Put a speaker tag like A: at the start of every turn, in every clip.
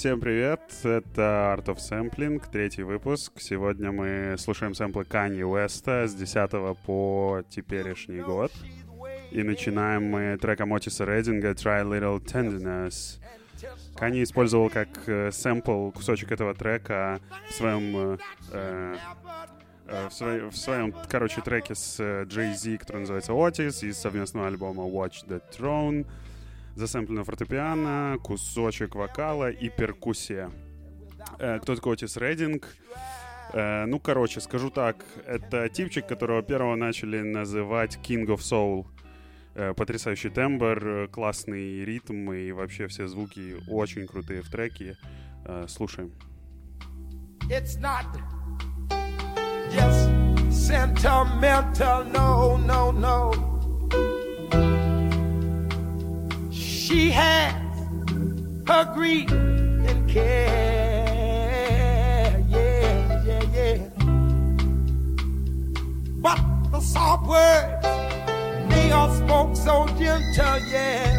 A: Всем привет! Это Art of Sampling, третий выпуск. Сегодня мы слушаем сэмплы Канье Уэста с 10 по теперешний год. И начинаем мы треком Отиса Рейдинга «Try Little Tenderness». Канье использовал как э, сэмпл кусочек этого трека в своем э, э, в, своей- в своем, короче, треке с э, Jay-Z, который называется Otis, из совместного альбома Watch the Throne. Засэмплено фортепиано, кусочек вокала и перкуссия. Э, кто такой Отис Рейдинг? Э, ну, короче, скажу так. Это типчик, которого первого начали называть King of Soul. Э, потрясающий тембр, э, классный ритм и вообще все звуки очень крутые в треке. Э, слушаем.
B: It's not just sentimental, no, no, no. She has her grief and care, yeah, yeah, yeah. But the soft words, they are spoke so gentle, yeah.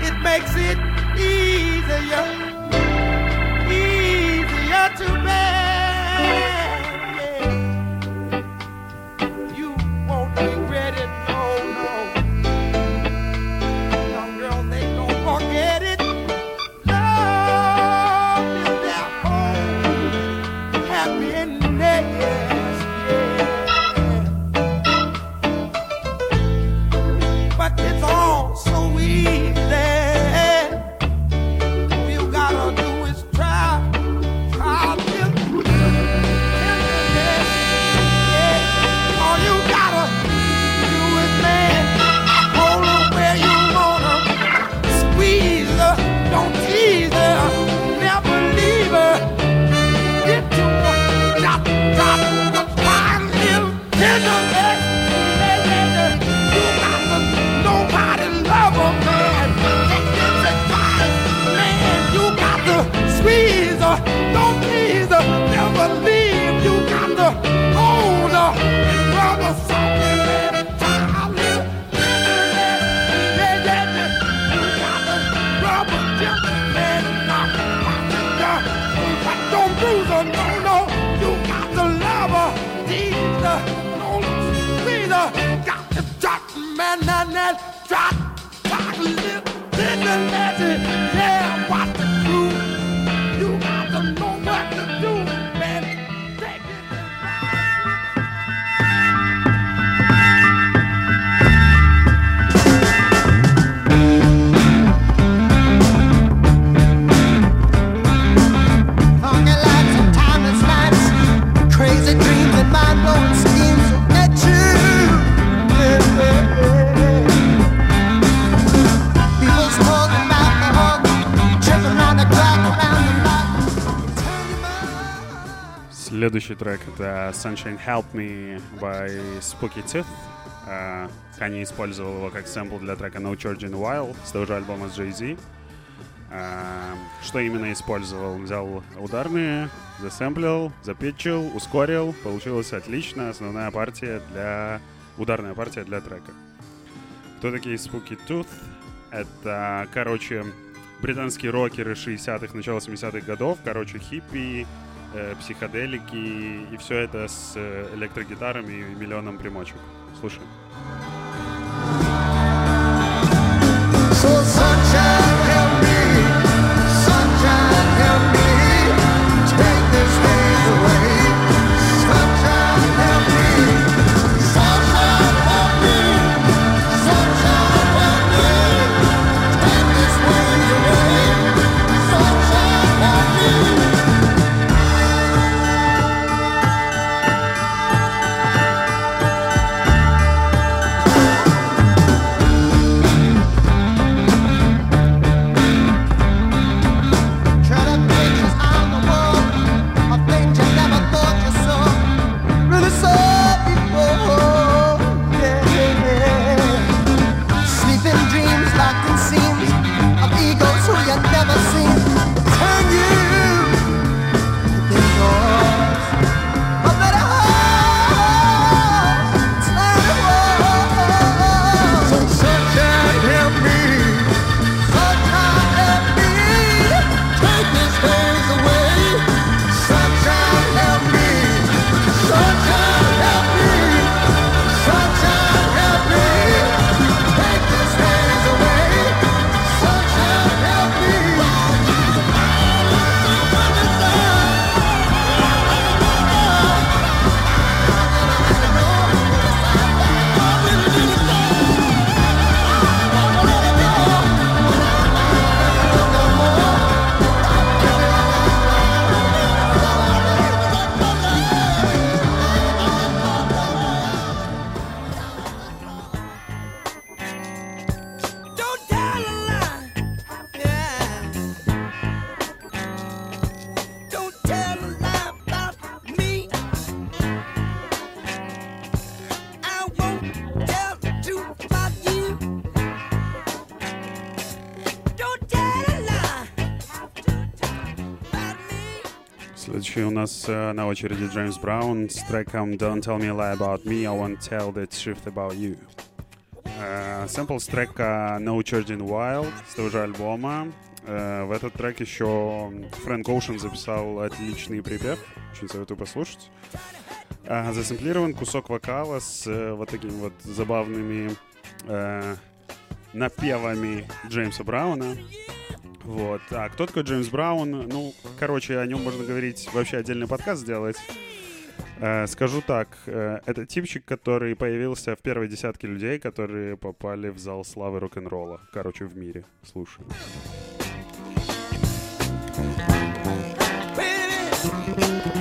B: It makes it easier, easier to bear.
A: Следующий трек — это Sunshine Help Me by Spooky Tooth. Kanye использовал его как сэмпл для трека No Charge in While с того же альбома с Jay-Z. Э, Что именно использовал? Взял ударные, засэмплил, запитчил, ускорил. Получилась отлично основная партия для... Ударная партия для трека. Кто такие Spooky Tooth? Это, короче, британские рокеры 60-х, начала 70-х годов. Короче, хиппи, э, психоделики и все это с э, электрогитарами и миллионом примочек. Слушаем. Нас э, на очереди Джеймс Браун с треком Don't Tell Me a Lie About Me, I Won't Tell the Truth About You. Э, Сэмпл с трека No Church in Wild с того же альбома. Э, В этот трек еще Фрэнк Оушен записал отличный припев. Очень советую послушать. Засэмплирован кусок вокала с вот такими вот забавными напевами Джеймса Брауна. Вот. А кто такой Джеймс Браун? Ну, короче, о нем можно говорить, вообще отдельный подкаст сделать. Э, скажу так, э, это типчик, который появился в первой десятке людей, которые попали в зал славы рок-н-ролла. Короче, в мире. Слушаю.
C: Don't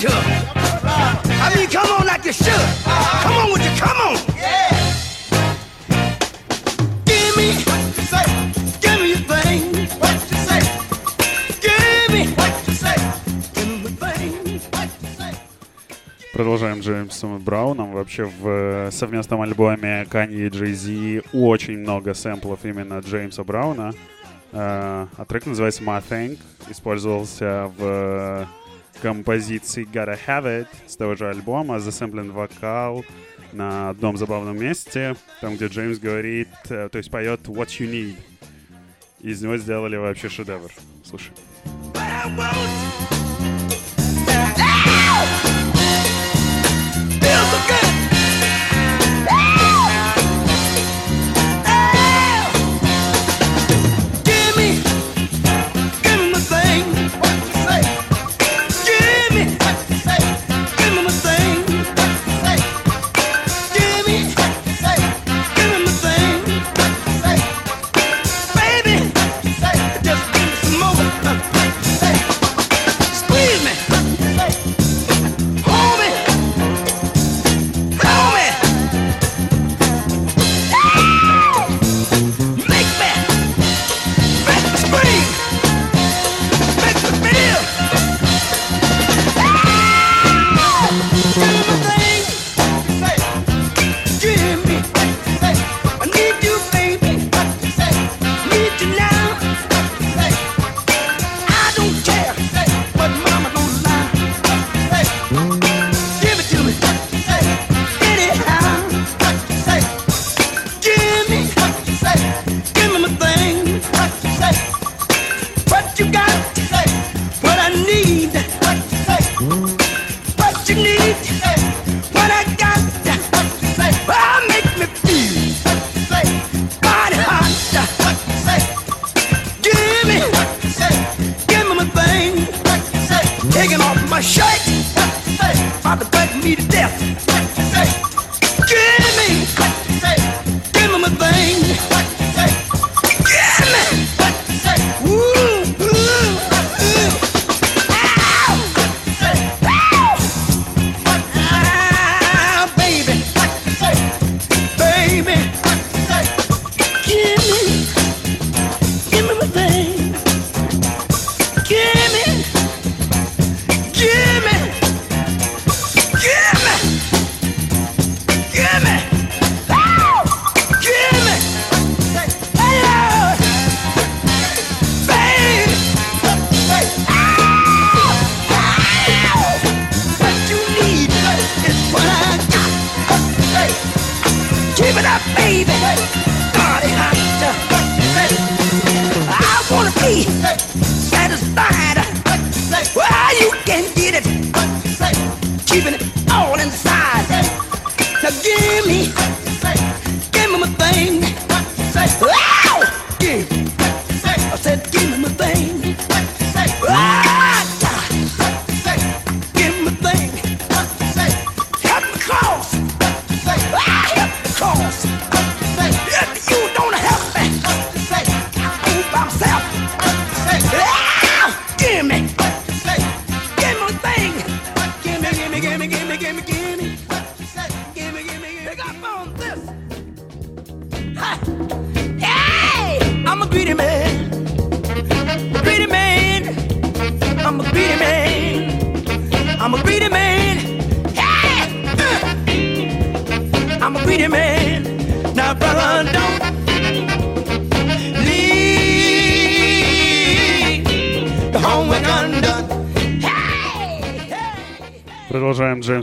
C: to. I mean, come on like you should. Come on with you, come on.
D: Yeah.
C: Give me
D: what you say.
C: Give me your thing.
D: What you say.
C: Give me
D: what you say.
C: Give me thing.
D: What you say.
A: Продолжаем Джеймсом и Брауном. Вообще в совместном альбоме Канье и Джей-Зи очень много сэмплов именно Джеймса Брауна. А трек называется «My Thing». Использовался в композиции Gotta Have It с того же альбома, засэмплен вокал на одном забавном месте, там, где Джеймс говорит, э, то есть поет What You Need. Из него сделали вообще шедевр. Слушай.
C: Feels so good.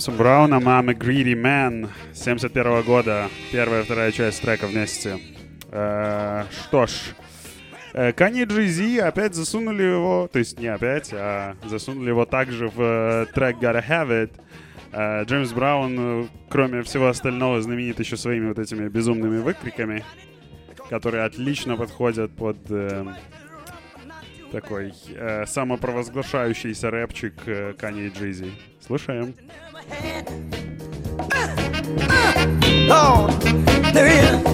A: Джеймсом Брауном «I'm a Greedy Man» 71 года. Первая и вторая часть трека вместе. Э, что ж, э, Кани Джизи опять засунули его, то есть не опять, а засунули его также в э, трек «Gotta Have It». Э, Джеймс Браун, кроме всего остального, знаменит еще своими вот этими безумными выкриками, которые отлично подходят под э, такой э, самопровозглашающийся рэпчик э, Кани Джизи. Слушаем. hand.
C: Uh, uh, Lord, there is.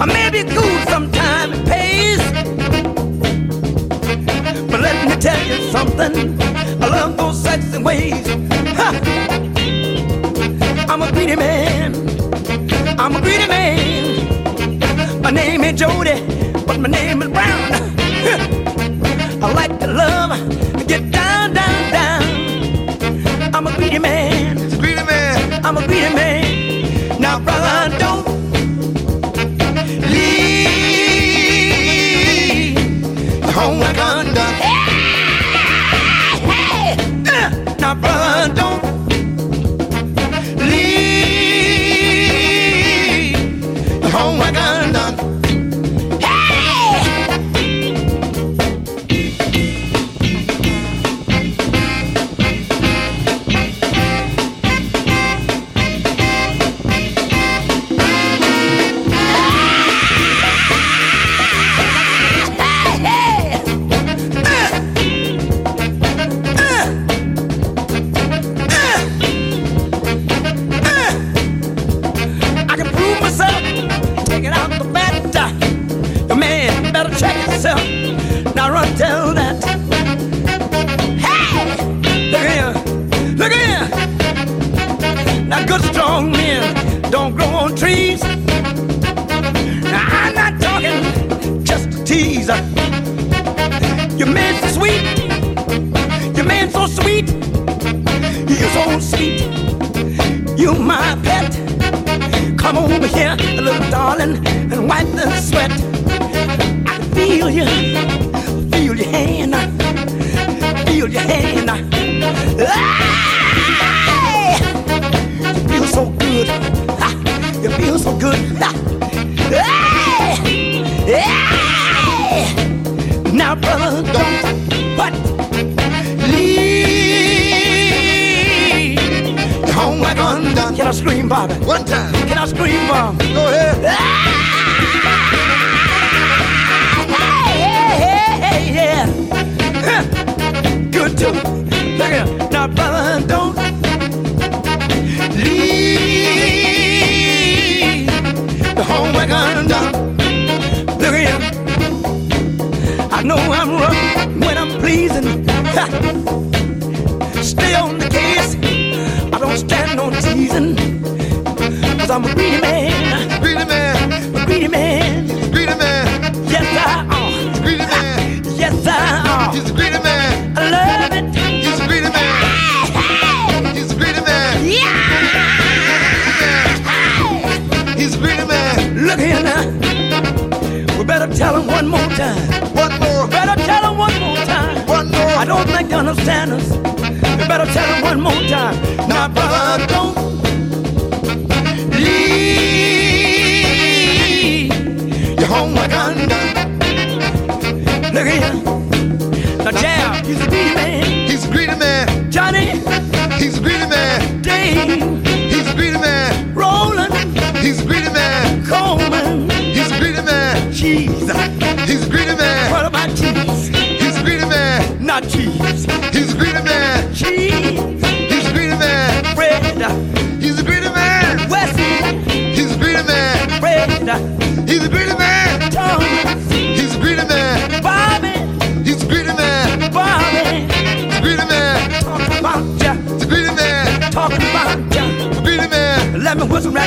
C: I may be cool sometimes, it pays. But let me tell you something. I love those sexy ways. Ha! I'm a greedy man. I'm a greedy man. My name ain't Jody, but my name is Brown. I like to love, to get run.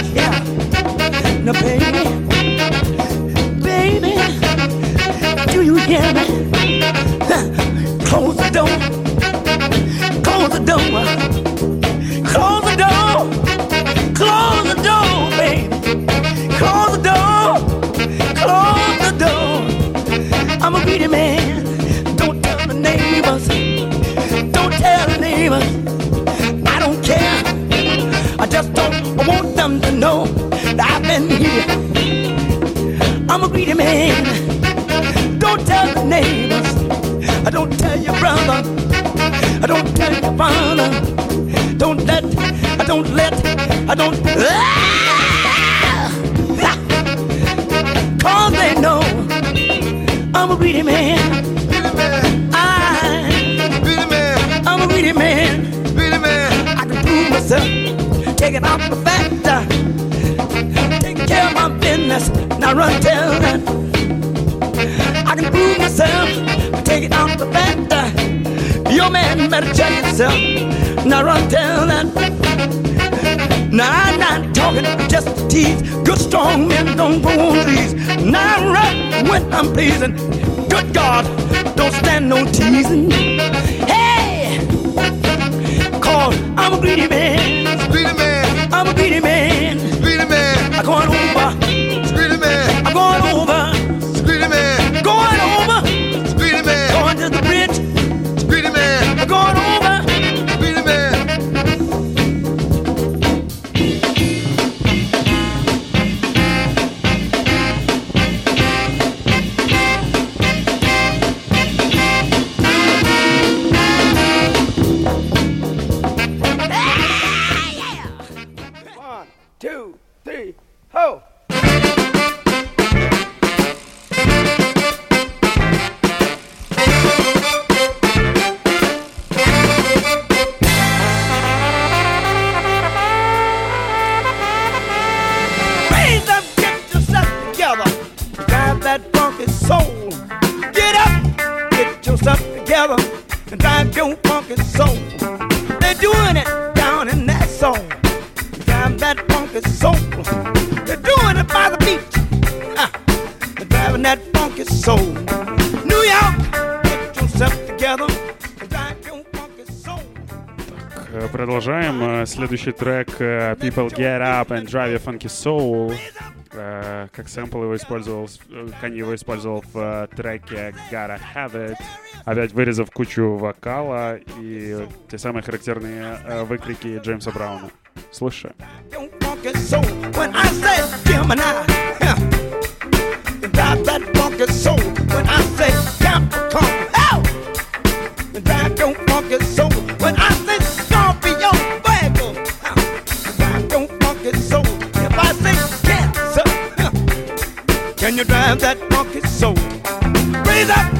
C: Yeah. No
D: pain.
C: coming. Don't tell the neighbors. I don't tell your brother. I don't tell your father. Don't let, I don't let, I don't. Ah! Cause they know I'm a greedy man. I, I'm a greedy man. I can prove myself. Take it off the factor. Taking care of my business. Now run tell yourself. Take it out the back. Your man better check himself. Now run down that. Now I'm not talking just to tease. Good strong men don't go on these. Now run when I'm pleasing. Good God, don't stand no teasing. Hey, cause I'm a greedy man.
D: Greedy man.
C: I'm a greedy man.
D: Greedy man.
A: I go on. Следующий трек э, People Get Up and Drive Your Funky Soul. Э, Как сэмпл его использовал, э, Канье его использовал в э, треке Gotta Have It. Опять вырезав кучу вокала и те самые характерные э, выкрики Джеймса Брауна. Слушай.
C: When I you drive that funky soul? Raise up,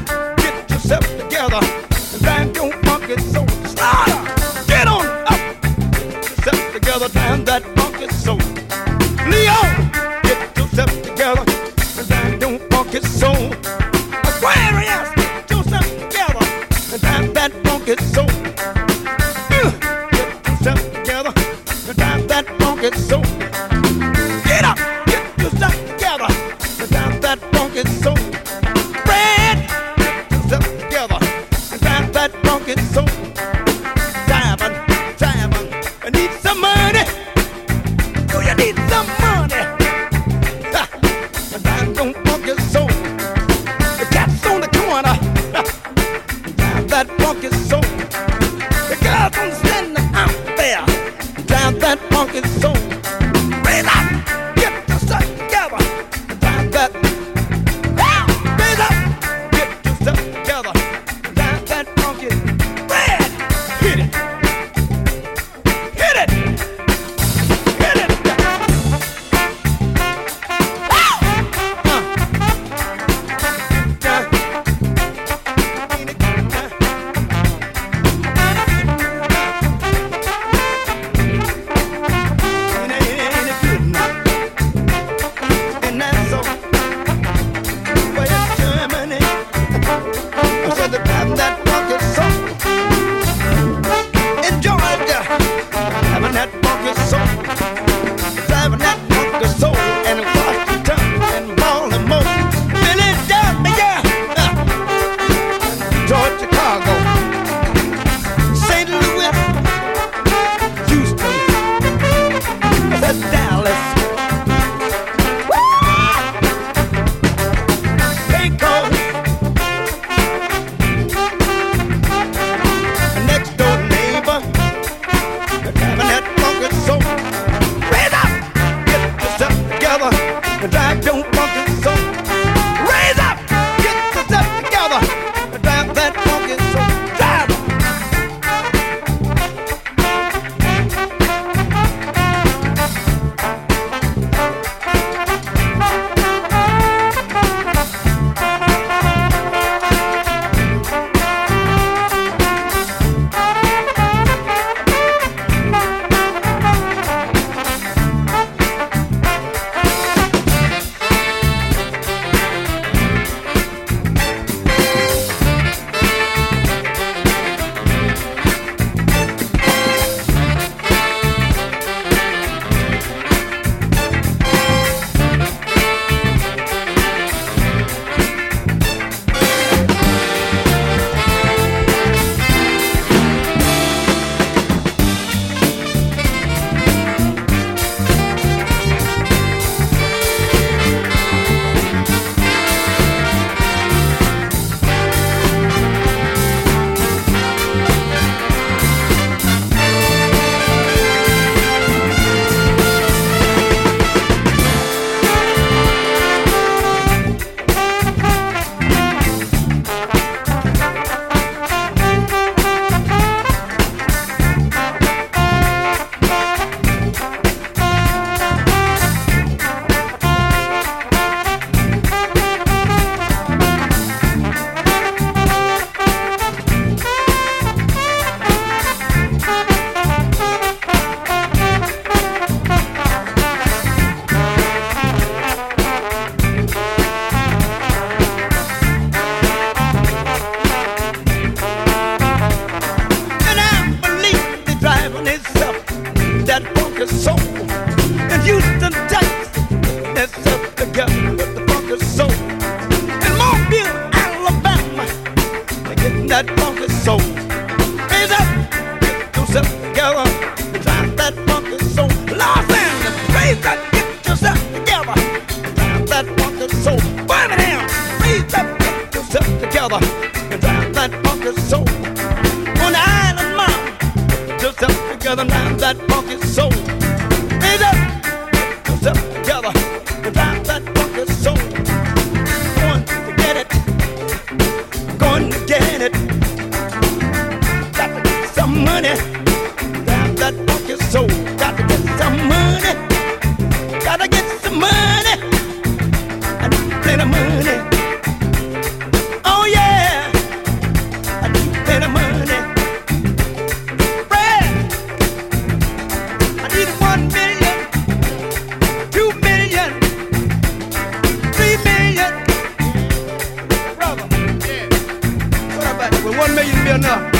C: enough?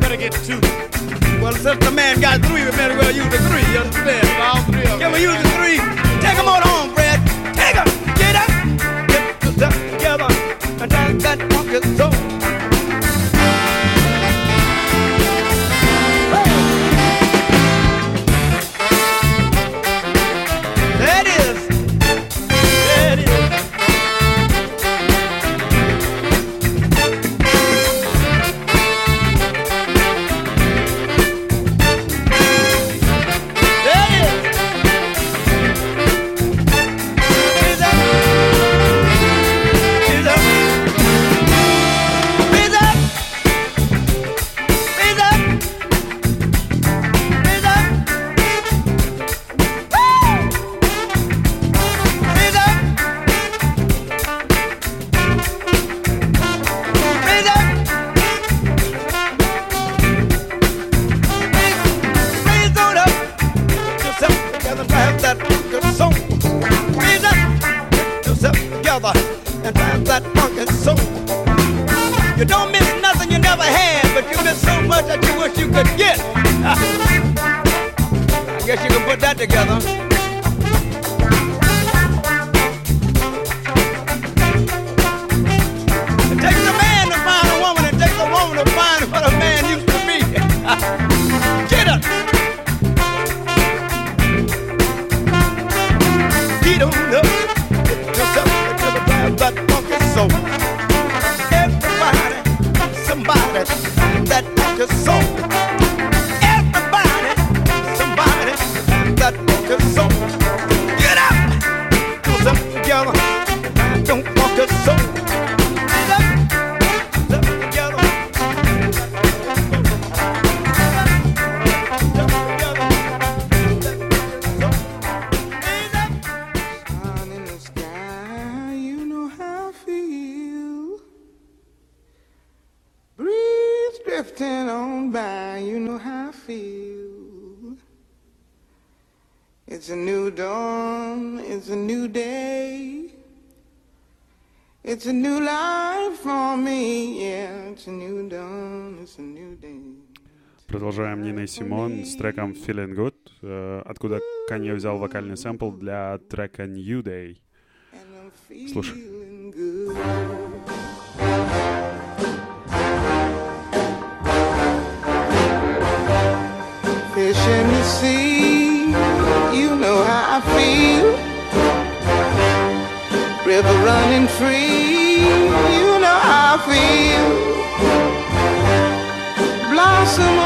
E: Better get two.
C: Well, since the man got three, we better well use the three. You understand?
E: All three of
C: Can we use the three? Take them on home, Brad. Take them. Get up. Get yourself together. And dance that funky soul.
A: И Симон с треком Feeling Good, э, откуда Канье взял вокальный сэмпл для трека New Day. Слушай.
F: Fish in the sea, you know how I feel. River running free, you know how I feel. Blossom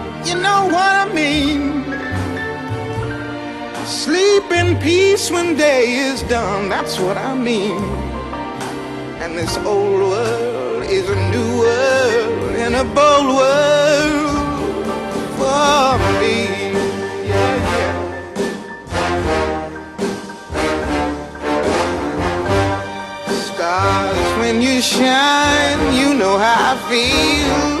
F: know what I mean. Sleep in peace when day is done, that's what I mean. And this old world is a new world and a bold world for me. Stars, when you shine, you know how I feel.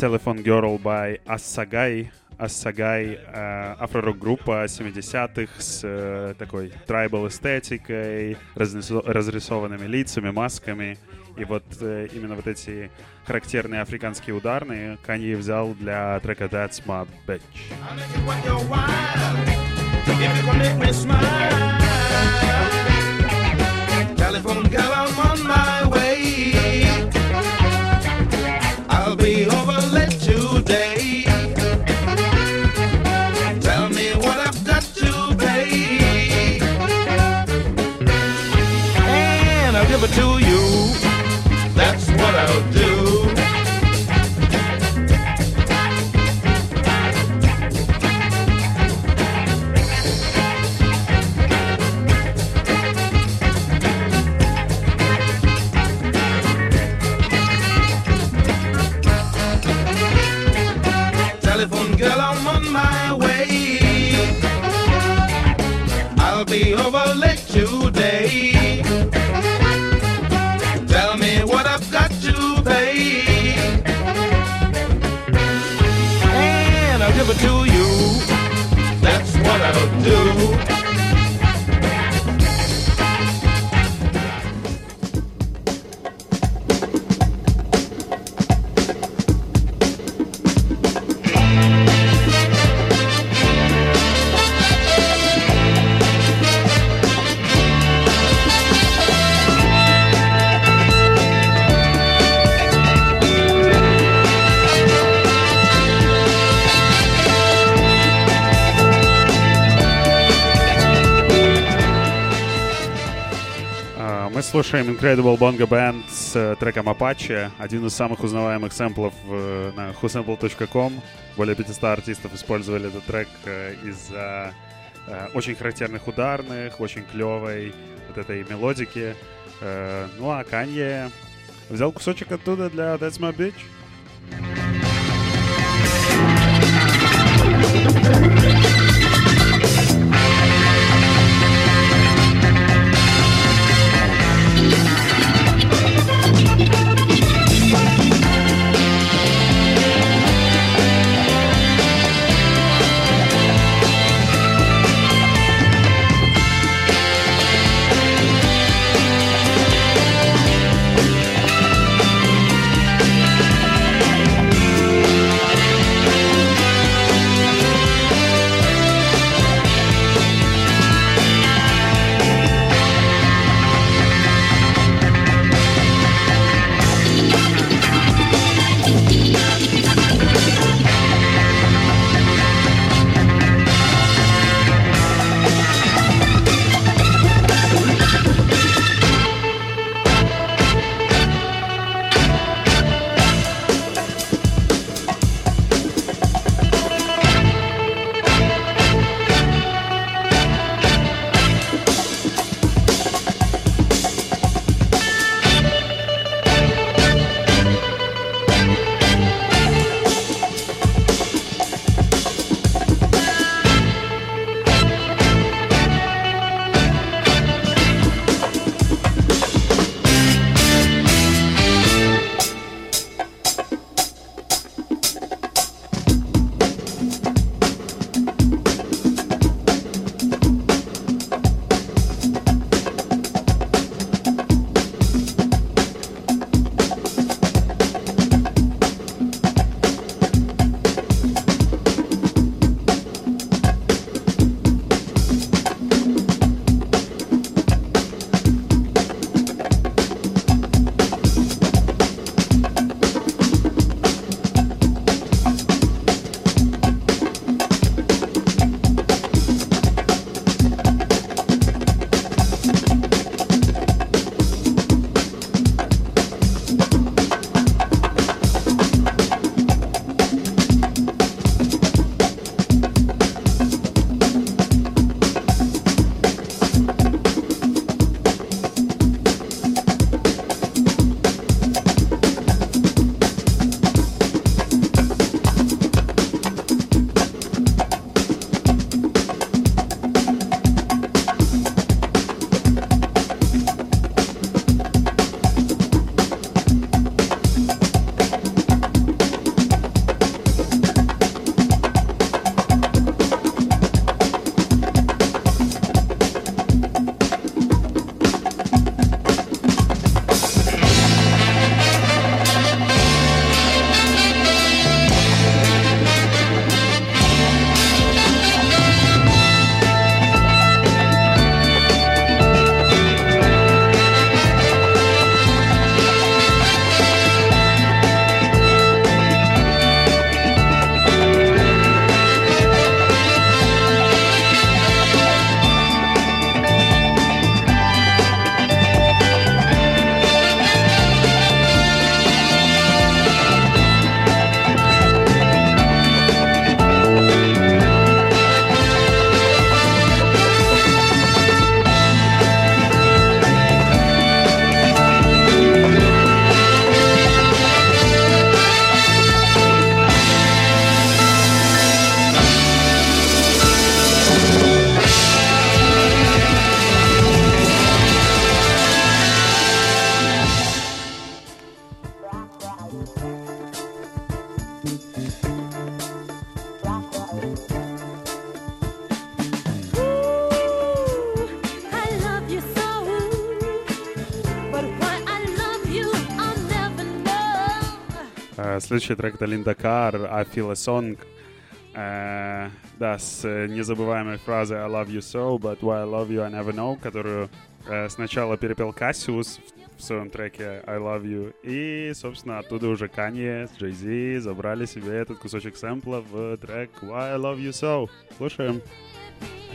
A: Telephone Girl by Assagai. Assagai э, афро-рок-группа 70-х с э, такой трайбал эстетикой, разрисованными лицами, масками. И вот э, именно вот эти характерные африканские ударные Канье взял для трека That's My Bitch.
G: Telephone girl, I'm on my way.
A: Слушаем Incredible Bongo Band с э, треком Apache, один из самых узнаваемых сэмплов э, на whosample.com. Более 500 артистов использовали этот трек э, из-за очень характерных ударных, очень клевой вот этой мелодики. Ну а Канье взял кусочек оттуда для That's My Bitch.
E: следующий трек это Линда Кар, I Feel a Song. Э, да, с незабываемой фразой I love you so, but why I love you I never know, которую э, сначала перепел Кассиус в, своем треке I love you, и, собственно, оттуда уже Канье с Jay-Z забрали себе этот кусочек сэмпла в трек Why I love you so. Слушаем. Слушаем.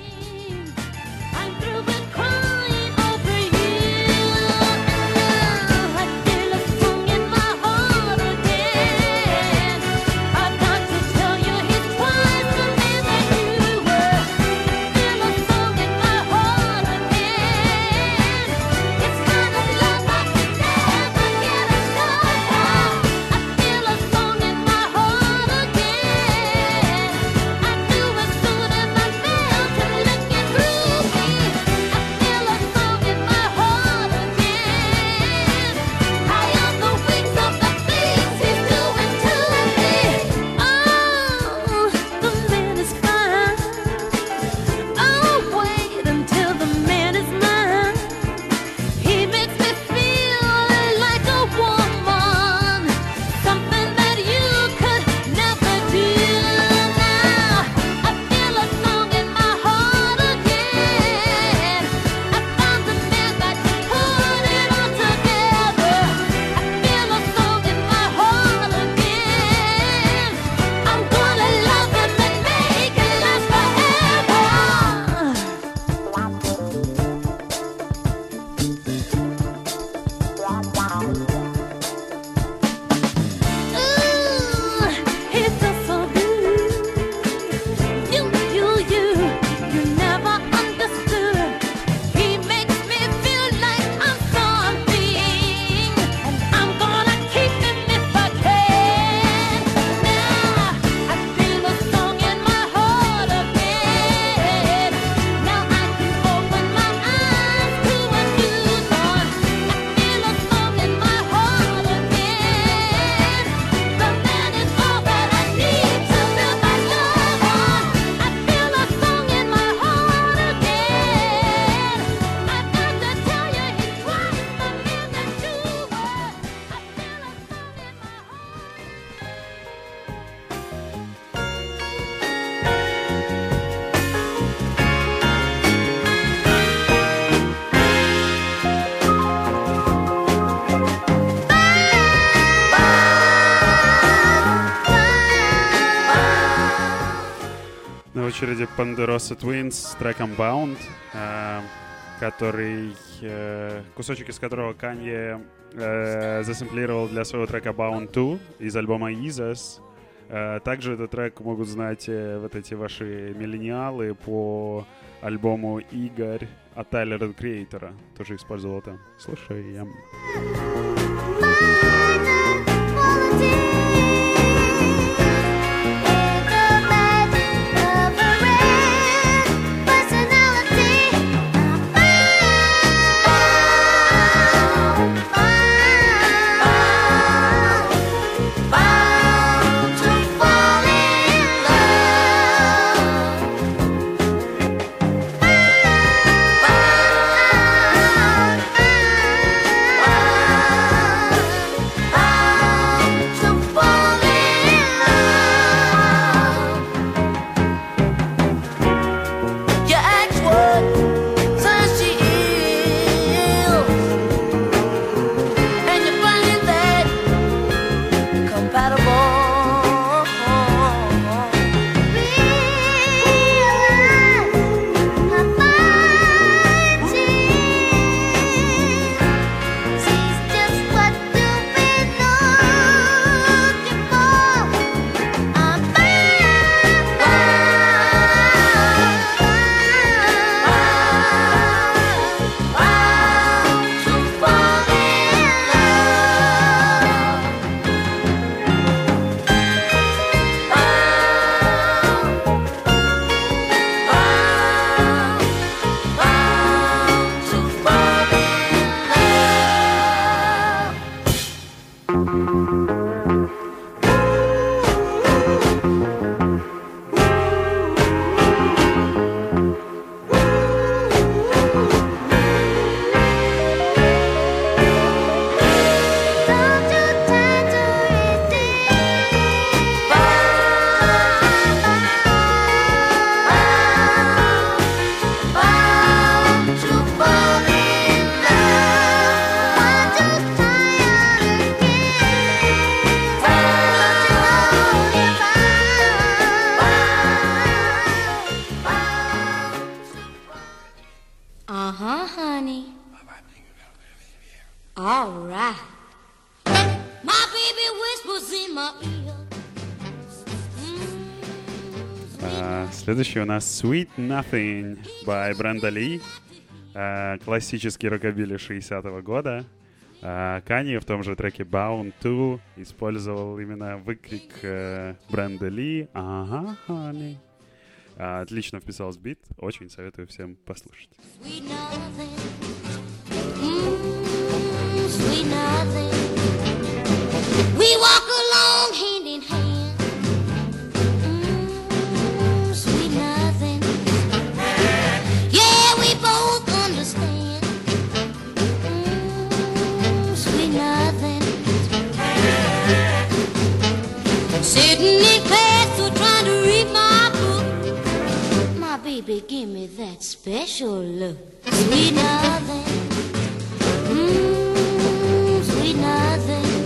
E: очереди Пандероса Twins с треком Bound, э, который, э, кусочек из которого Канье э, засэмплировал для своего трека Bound 2 из альбома Isas. Э, также этот трек могут знать э, вот эти ваши миллениалы по альбому Игорь от Тайлера Креатора. Тоже использовал это. Слушай,
A: я Следующий у нас Sweet Nothing by Бренда Ли. А, Классический рокобили 60-го года. А, Канье в том же треке Bound to использовал именно выкрик э, Бренда Ли «Ага, honey». Отлично вписался в бит. Очень советую всем послушать.
E: Sweet Sitting in class or trying to read my book. My baby, give me that special look. Sweet nothing. Mm, sweet nothing.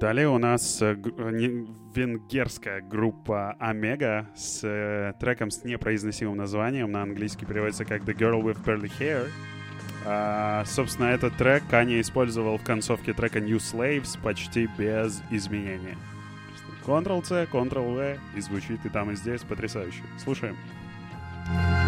A: Далее у нас э, э, венгерская группа Омега с э, треком с непроизносимым названием. На английский переводится как The Girl with Curly Hair. А, собственно, этот трек Каня использовал в концовке трека New Slaves почти без изменения. Ctrl-C, Ctrl-V, и звучит и там, и здесь потрясающе. Слушаем.
H: Egyszer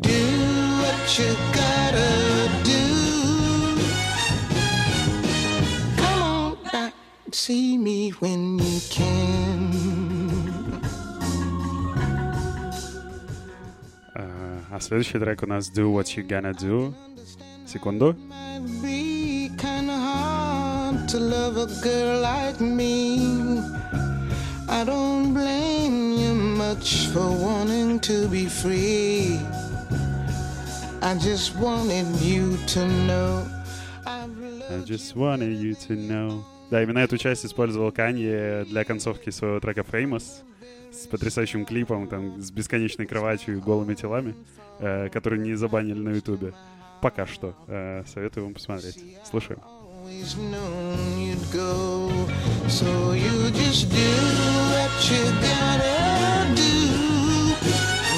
F: Do what you gotta do. Come on back, see me when you can.
A: Э, А следующий трек у нас Do What You Gonna Do. Секунду.
F: Might be kinda hard to love a girl like me. I don't blame you much for wanting to be free. I just wanted you to know
A: I just wanted you to know. Да, именно эту часть использовал Канье для концовки своего трека Famous с потрясающим клипом, там, с бесконечной кроватью и голыми телами, э, который не забанили на Ютубе. Пока что. Э, советую вам посмотреть. Слушаем.
F: always known you'd go. So you just do what you gotta do.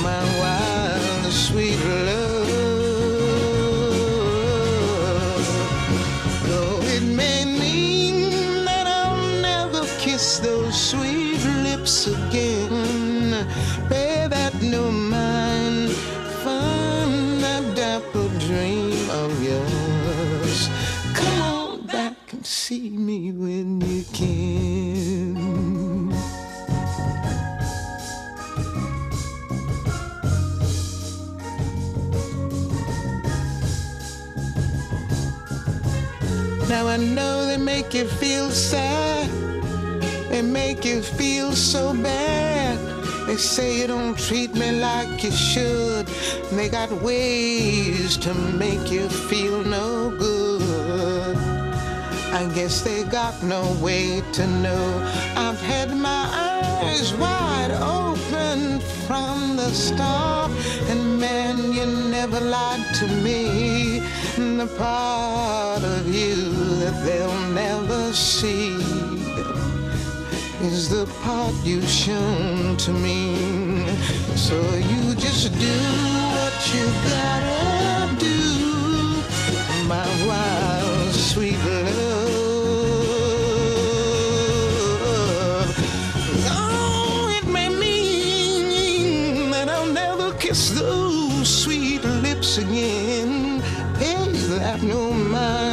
F: My wild, sweet love. Those sweet lips again. Bear that no mind, find that dapper dream of yours. Come on back and see me when you can. Now I know they make you feel sad. They make you feel so bad. They say you don't treat me like you should. They got ways to make you feel no good. I guess they got no way to know. I've had my eyes wide open from the start. And man, you never lied to me. And The part of you that they'll never see is the part you've shown to me. So you just do what you gotta do, my wild, sweet love. Oh, it may mean that I'll never kiss those sweet lips again. Hey, that no mind,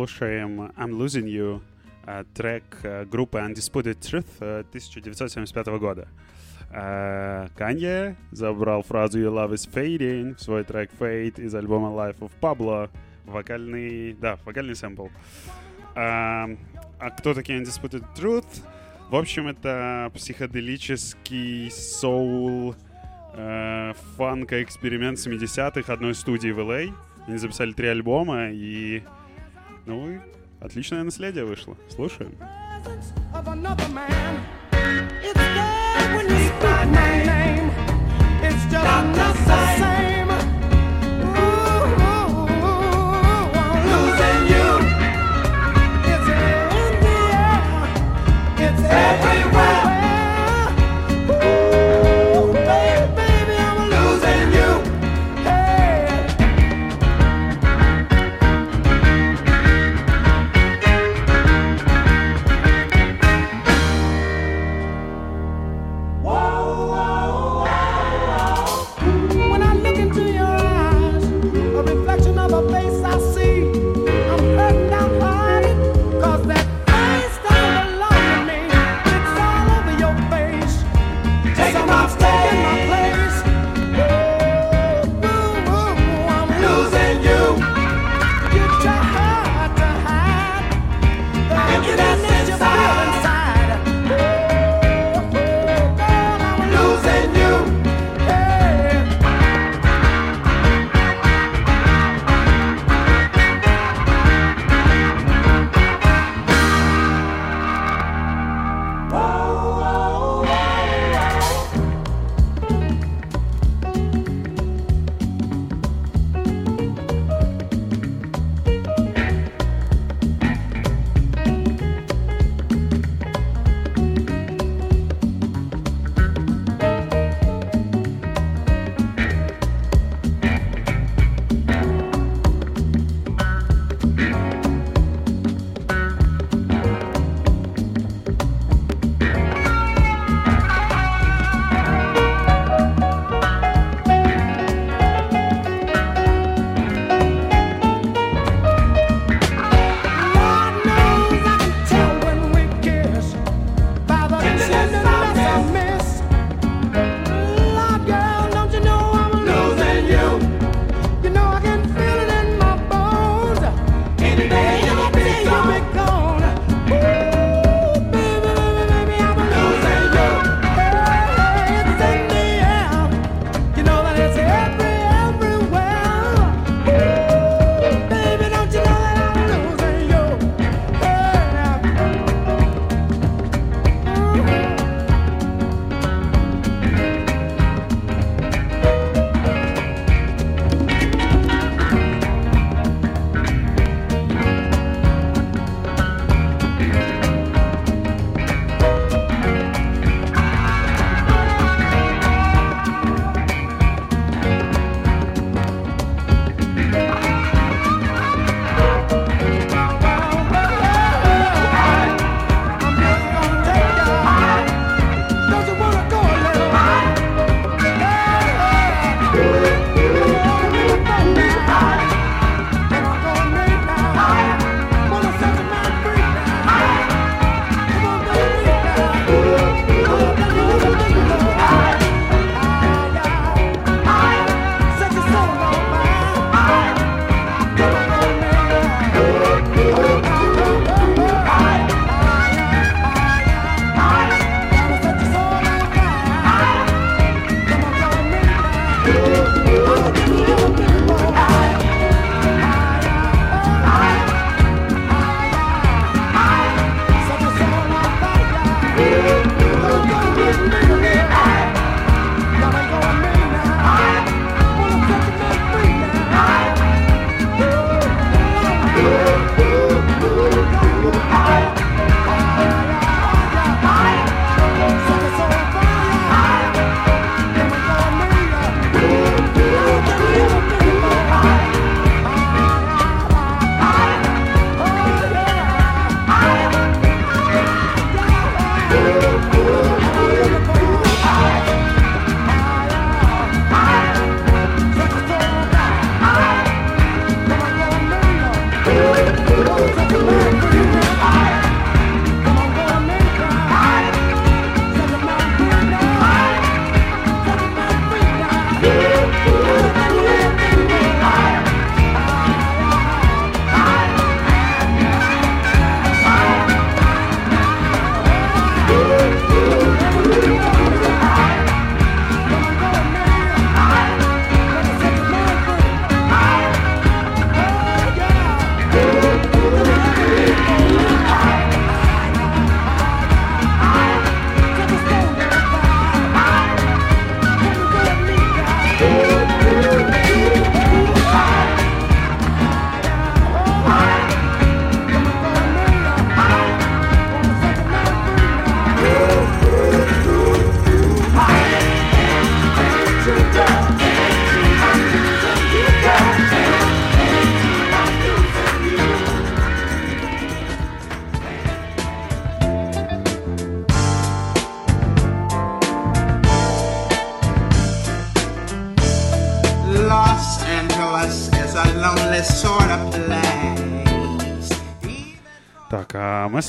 A: слушаем I'm Losing You, а, трек а, группы Undisputed Truth а, 1975 года. А, Канье забрал фразу Your Love is Fading в свой трек Fade из альбома Life of Pablo. Вокальный, да, вокальный сэмпл. А, а кто такие Undisputed Truth? В общем, это психоделический соул э, фанка-эксперимент 70-х одной студии в LA. Они записали три альбома, и ну, и отличное наследие вышло. Слушаем.
I: everywhere.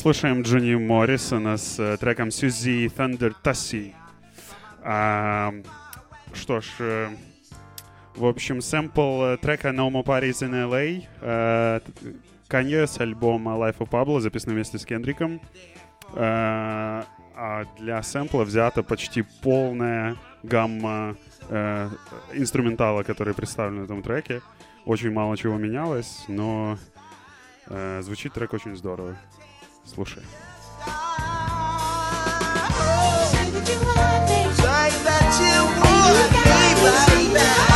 A: Слушаем Джонни Моррисона с э, треком Сьюзи Thunder Tassi. А, что ж, э, в общем, сэмпл э, трека No More Parties in LA. Канье с альбома Life of Pablo, записан вместе с Кендриком. А для сэмпла взята почти полная гамма инструментала, который представлен в этом треке. Очень мало чего менялось, но звучит трек очень здорово. Слушай.
J: Baby.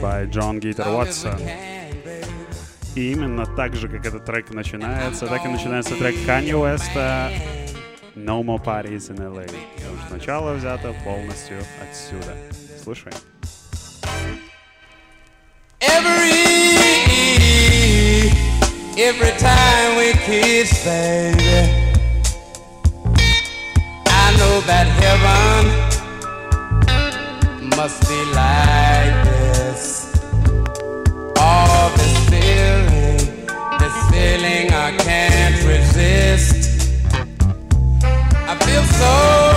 J: by
A: John Guitar Watson. И именно так же, как этот трек начинается, так и начинается трек Kanye West э, No More Parties in LA. Потому что начало взято полностью отсюда. Слушаем.
K: Every, every time we kiss, baby, I know that heaven must be like feeling I can't resist. I feel so.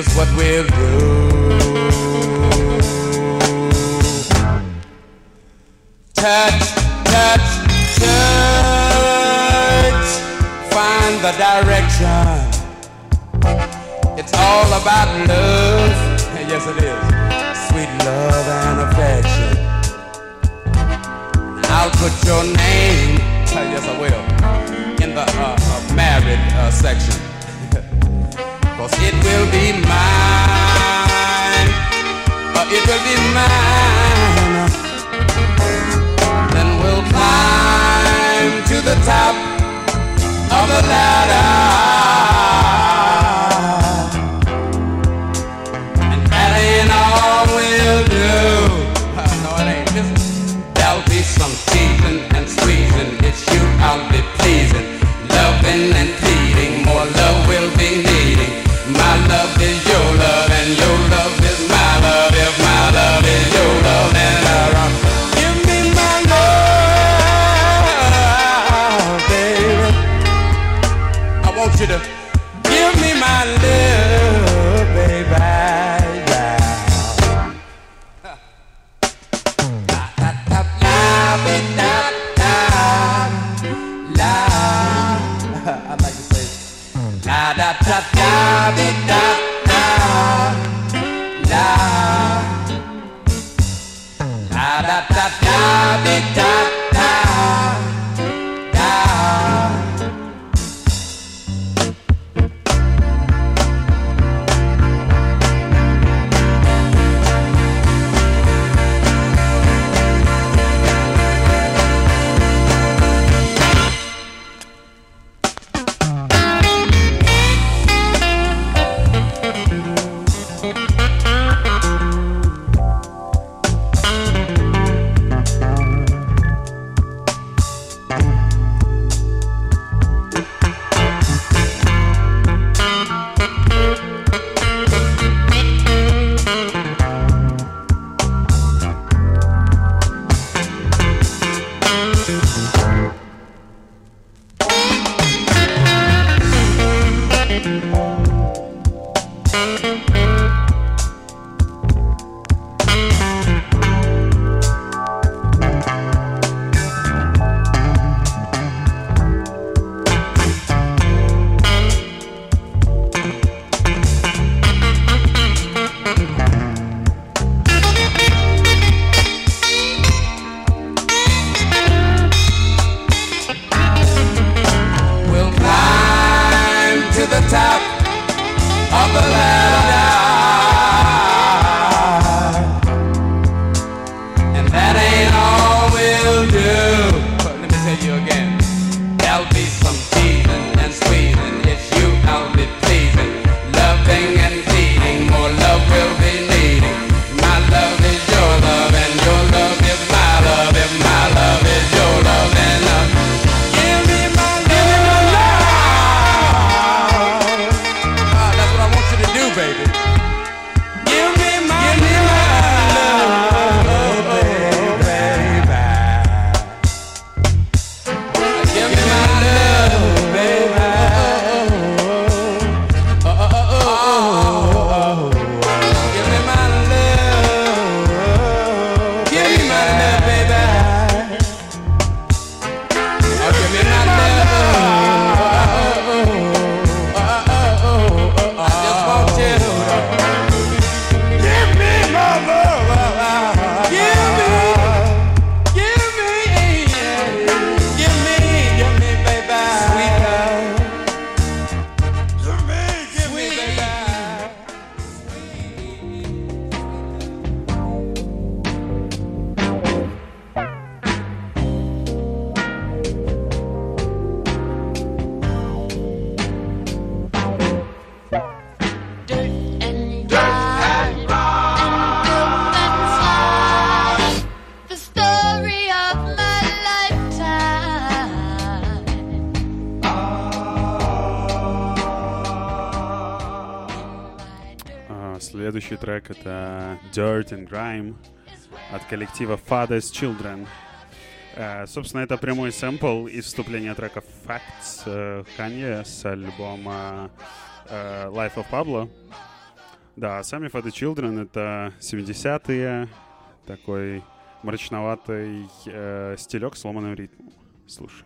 K: here's what we'll do. Touch, touch, touch. Find the direction. It's all about love. Yes, it is. Sweet love and affection. I'll put your name, yes I will, in the uh, uh, married uh, section. Cause it will be mine. Oh, It will be mine. Then we'll climb to the top Of the ladder.
A: это Dirt and Grime от коллектива Father's Children. Uh, собственно, это прямой сэмпл из вступления трека Facts uh, Kanye с альбома uh, Life of Pablo. Да, а сами Father's Children — это 70-е, такой мрачноватый э, стилек сломанным ритмом. Слушай.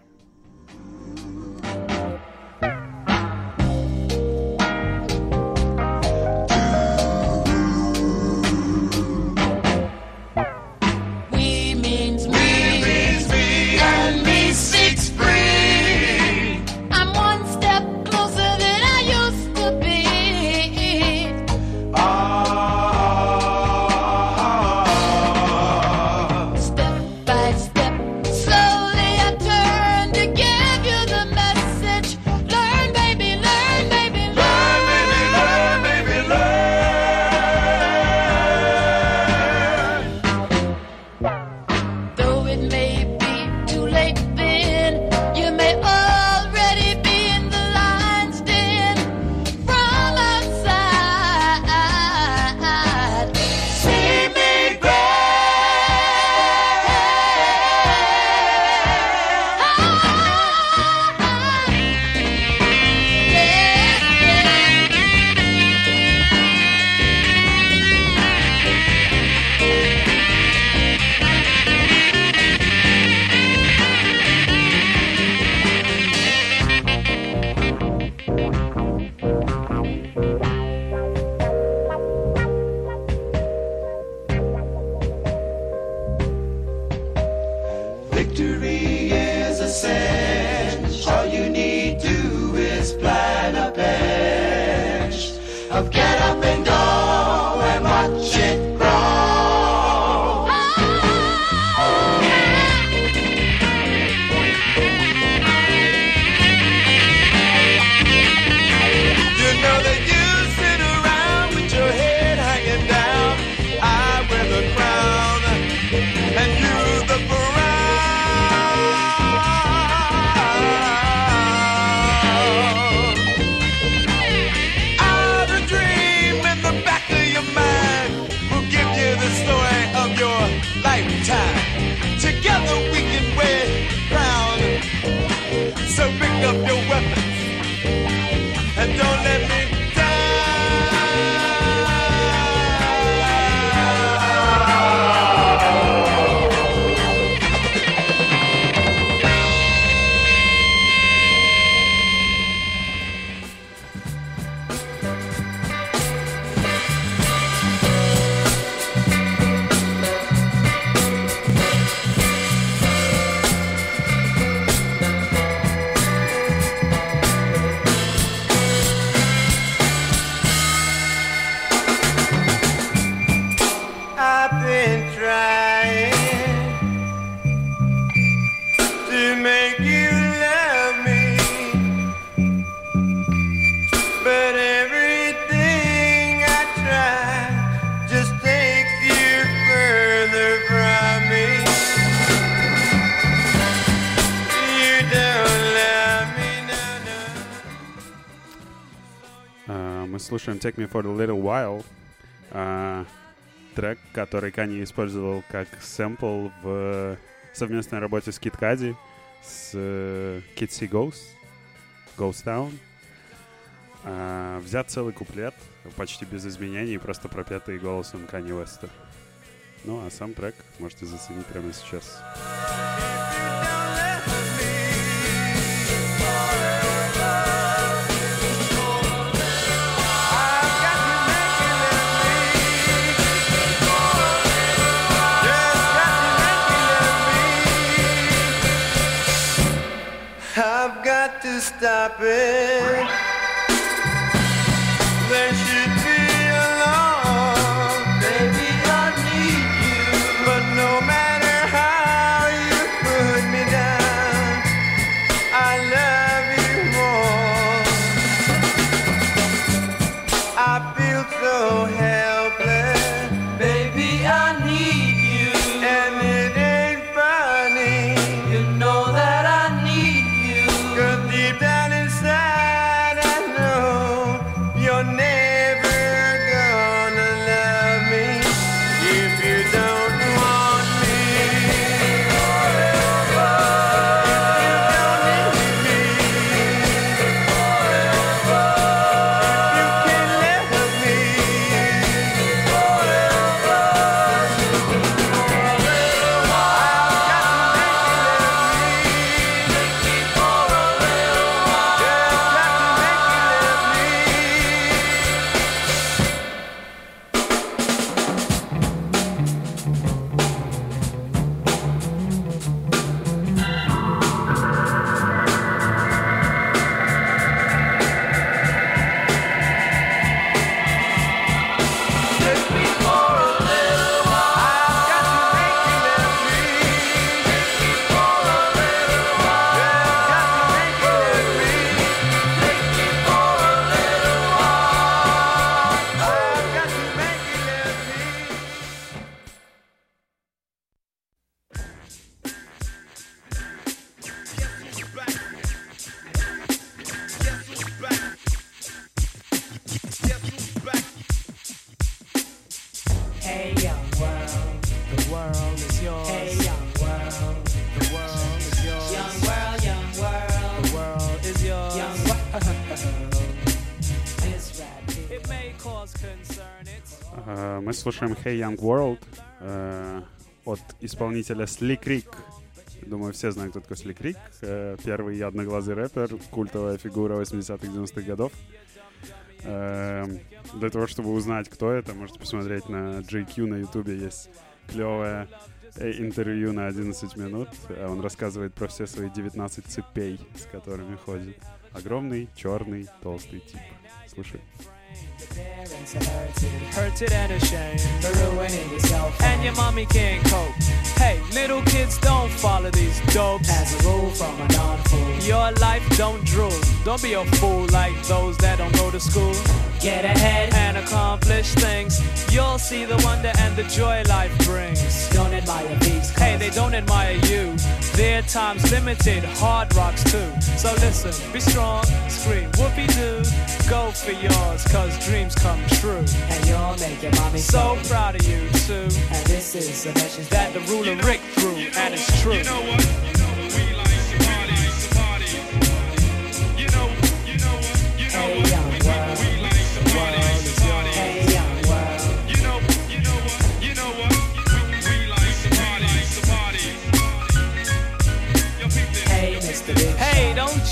A: послушаем Take Me For A Little While. Uh, а, трек, который Кани использовал как сэмпл в совместной работе с Кит Кади, с э, Kitsy Ghost, Ghost Town. Uh, взят целый куплет, почти без изменений, просто пропетый голосом Кани Уэста. Ну а сам трек можете заценить прямо сейчас.
C: Сейчас. to stop it.
A: Слушаем Hey Young World э, от исполнителя Slick Rick. Думаю, все знают, кто такой Slick Rick. Э, первый одноглазый рэпер, культовая фигура 80-х, 90-х годов. Э, для того, чтобы узнать, кто это, можете посмотреть на JQ на ютубе. Есть клевое э, интервью на 11 минут. Э, Он рассказывает про все свои 19 цепей, с которыми ходит. Огромный, черный, толстый тип. Слушай.
L: Parents are hurted, hurted and ashamed for ruining yourself. And your mommy can't cope. Hey, little kids don't follow these dopes. As a rule, from a non-fool. Your life don't drool. Don't be a fool like those that don't go to school. Get ahead and accomplish things. You'll see the wonder and the joy life brings. Don't admire these. Hey, they don't admire you. Their time's limited, hard rocks too. So listen, be strong, scream whoopee doo. Go for yours, cause dreams come true. And you'll make your mommy so proud of you too. And this is a message that the ruler Rick threw, and it's true. You know what?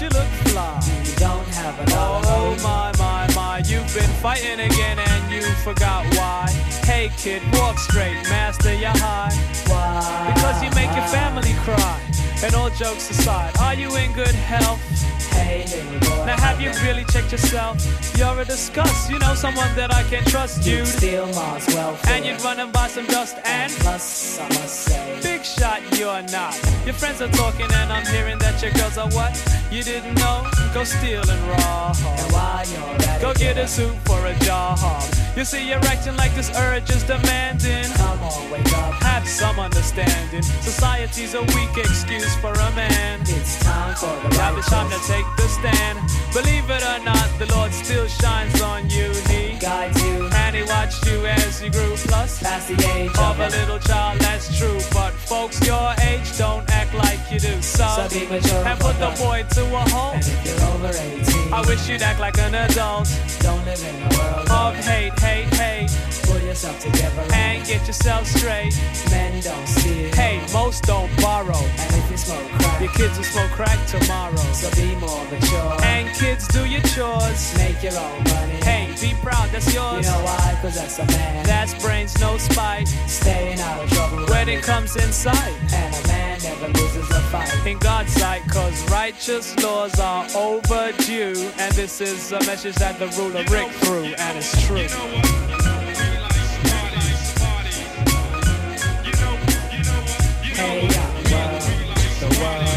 L: Hey, don't you look fly? You don't have a oh, oh, my, my, my. You've been fighting again and you forgot why. Hey, kid, walk straight, master your high. Why? Because you make your family cry. And all jokes aside, are you in good health? Now have you really checked yourself? You're a disgust, you know someone that I can trust you. Steal Mars welfare. And you'd run and buy some dust and plus I must say Big shot you're not. Your friends are talking and I'm hearing that your girls are what? You didn't know? Go steal and rob. And while you're at Go get a suit for a job. You see you're acting like this urge is demanding. Come on, wake up. Have some understanding. Society's a weak excuse for a man. It's time for the Now it's time to take the stand. Believe it or not, the Lord still shines on you. He guides you. He watched you as you grew. Plus, past the age of a little child, that's true. But folks your age don't act like you do. So, be mature and put the boy to a halt. And if you're over 18, I wish you'd act like an adult. Don't live in a world of hate, hate, hate. Pull yourself together and get yourself straight. Men don't steal. Hey, most don't borrow. And if you smoke crack, your kids will smoke crack tomorrow. So be more mature. And kids, do your chores. Make your own money. Hey, be proud, that's yours. You know why? Cause that's a man. That's brains, no spite. Staying out of trouble when it comes inside. And a man never loses a fight. In God's sight, cause righteous laws are overdue. And this is a message that the ruler Rick threw, and it's true. Hey, young world, the world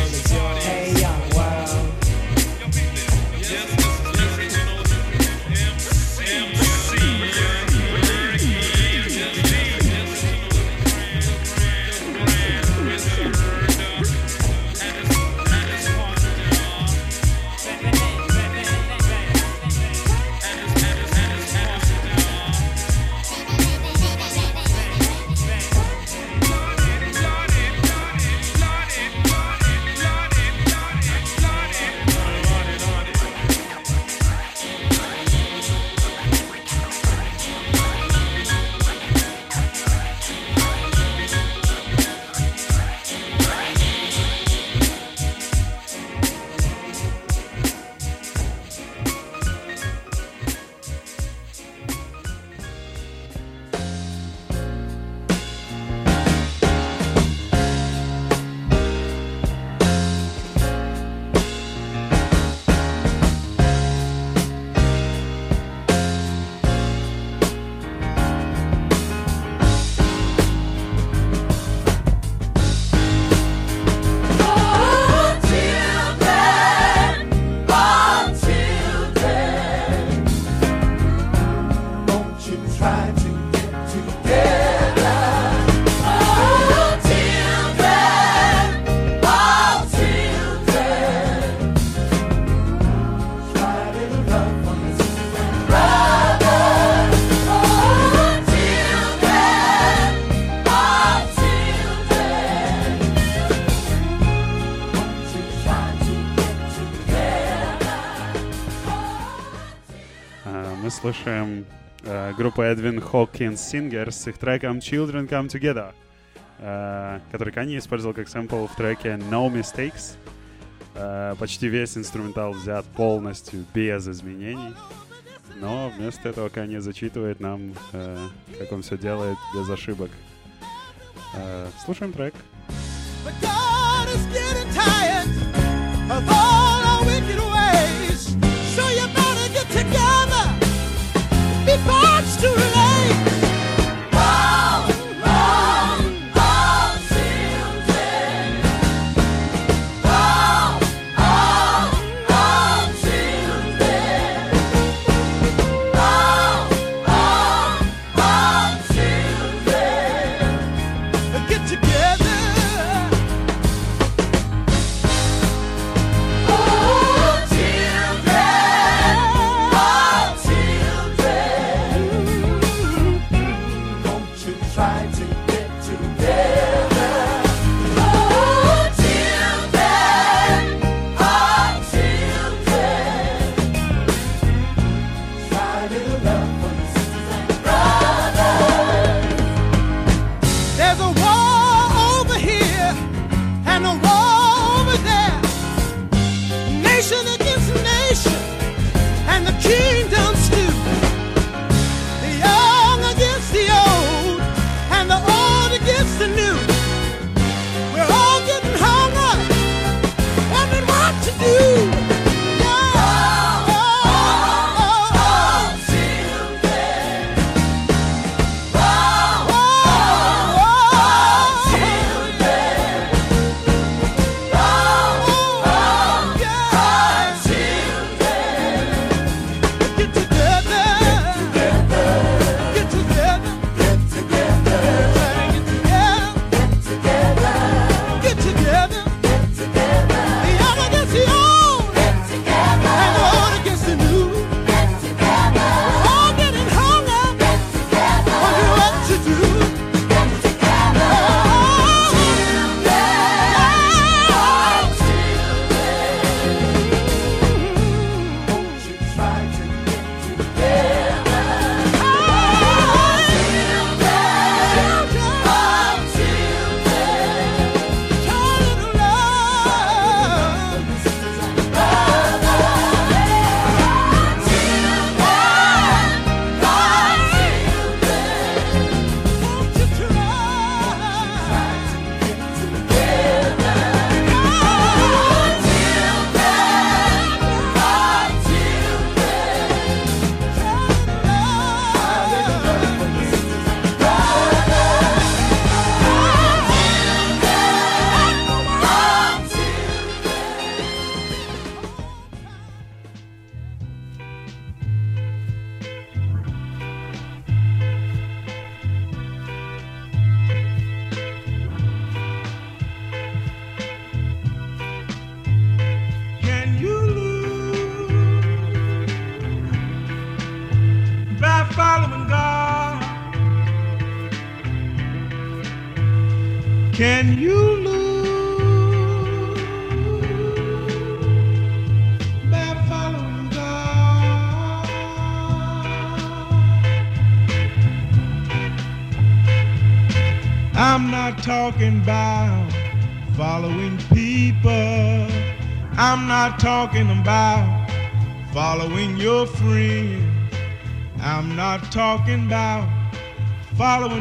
A: слушаем Э, группа Edwin Hawkins Singers с их треком Children Come Together, э, который Канье использовал как сэмпл в треке No Mistakes. Э, почти весь инструментал взят полностью без изменений. Но вместо этого Канье зачитывает нам, э, как он все делает без ошибок. Э, слушаем трек.
I: But God is getting tired of all our wicked ways. much to love.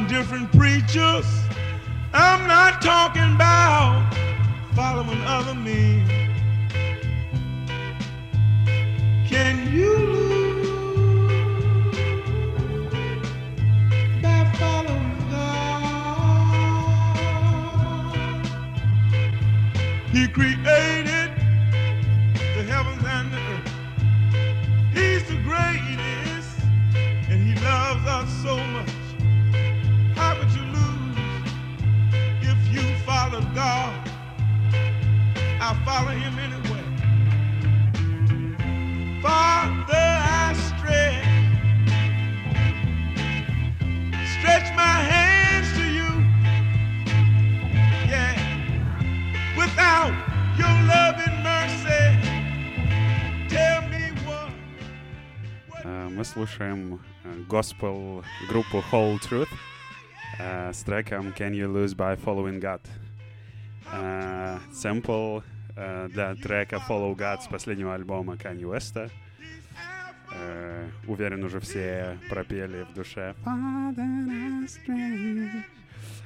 G: different God? I follow him anyway. Father, I stretch, stretch my hands to you. Yeah. Without your love and mercy, tell me what.
A: Э, Мы мы слушаем э, госпел группу Whole Truth э, с треком Can You Lose by Following God. Э, Сэмпл э, для трека Follow God с последнего альбома Kanye West. Э, Уверен, уже все пропели в душе.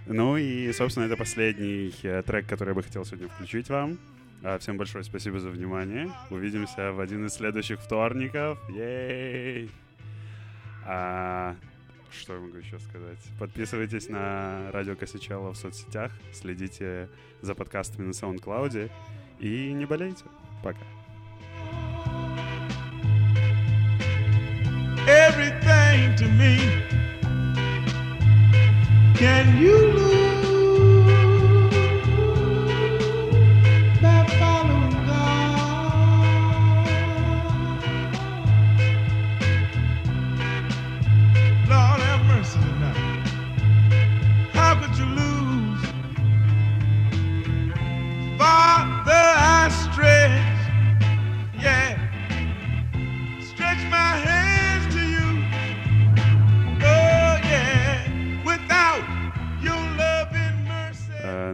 A: Ну и, собственно, это последний э, трек, который я бы хотел сегодня включить вам. А, Всем большое спасибо за внимание. Увидимся в один из следующих вторников. Ей! А, что я могу еще сказать? Подписывайтесь на Радио Косичало в соцсетях, следите за подкастами на SoundCloud и не болейте. Пока.
G: everything to me. Can you lose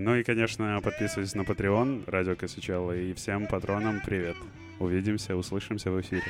A: Ну и, конечно, подписывайтесь на Patreon Радио Косичало и всем патронам привет. Увидимся, услышимся в эфире.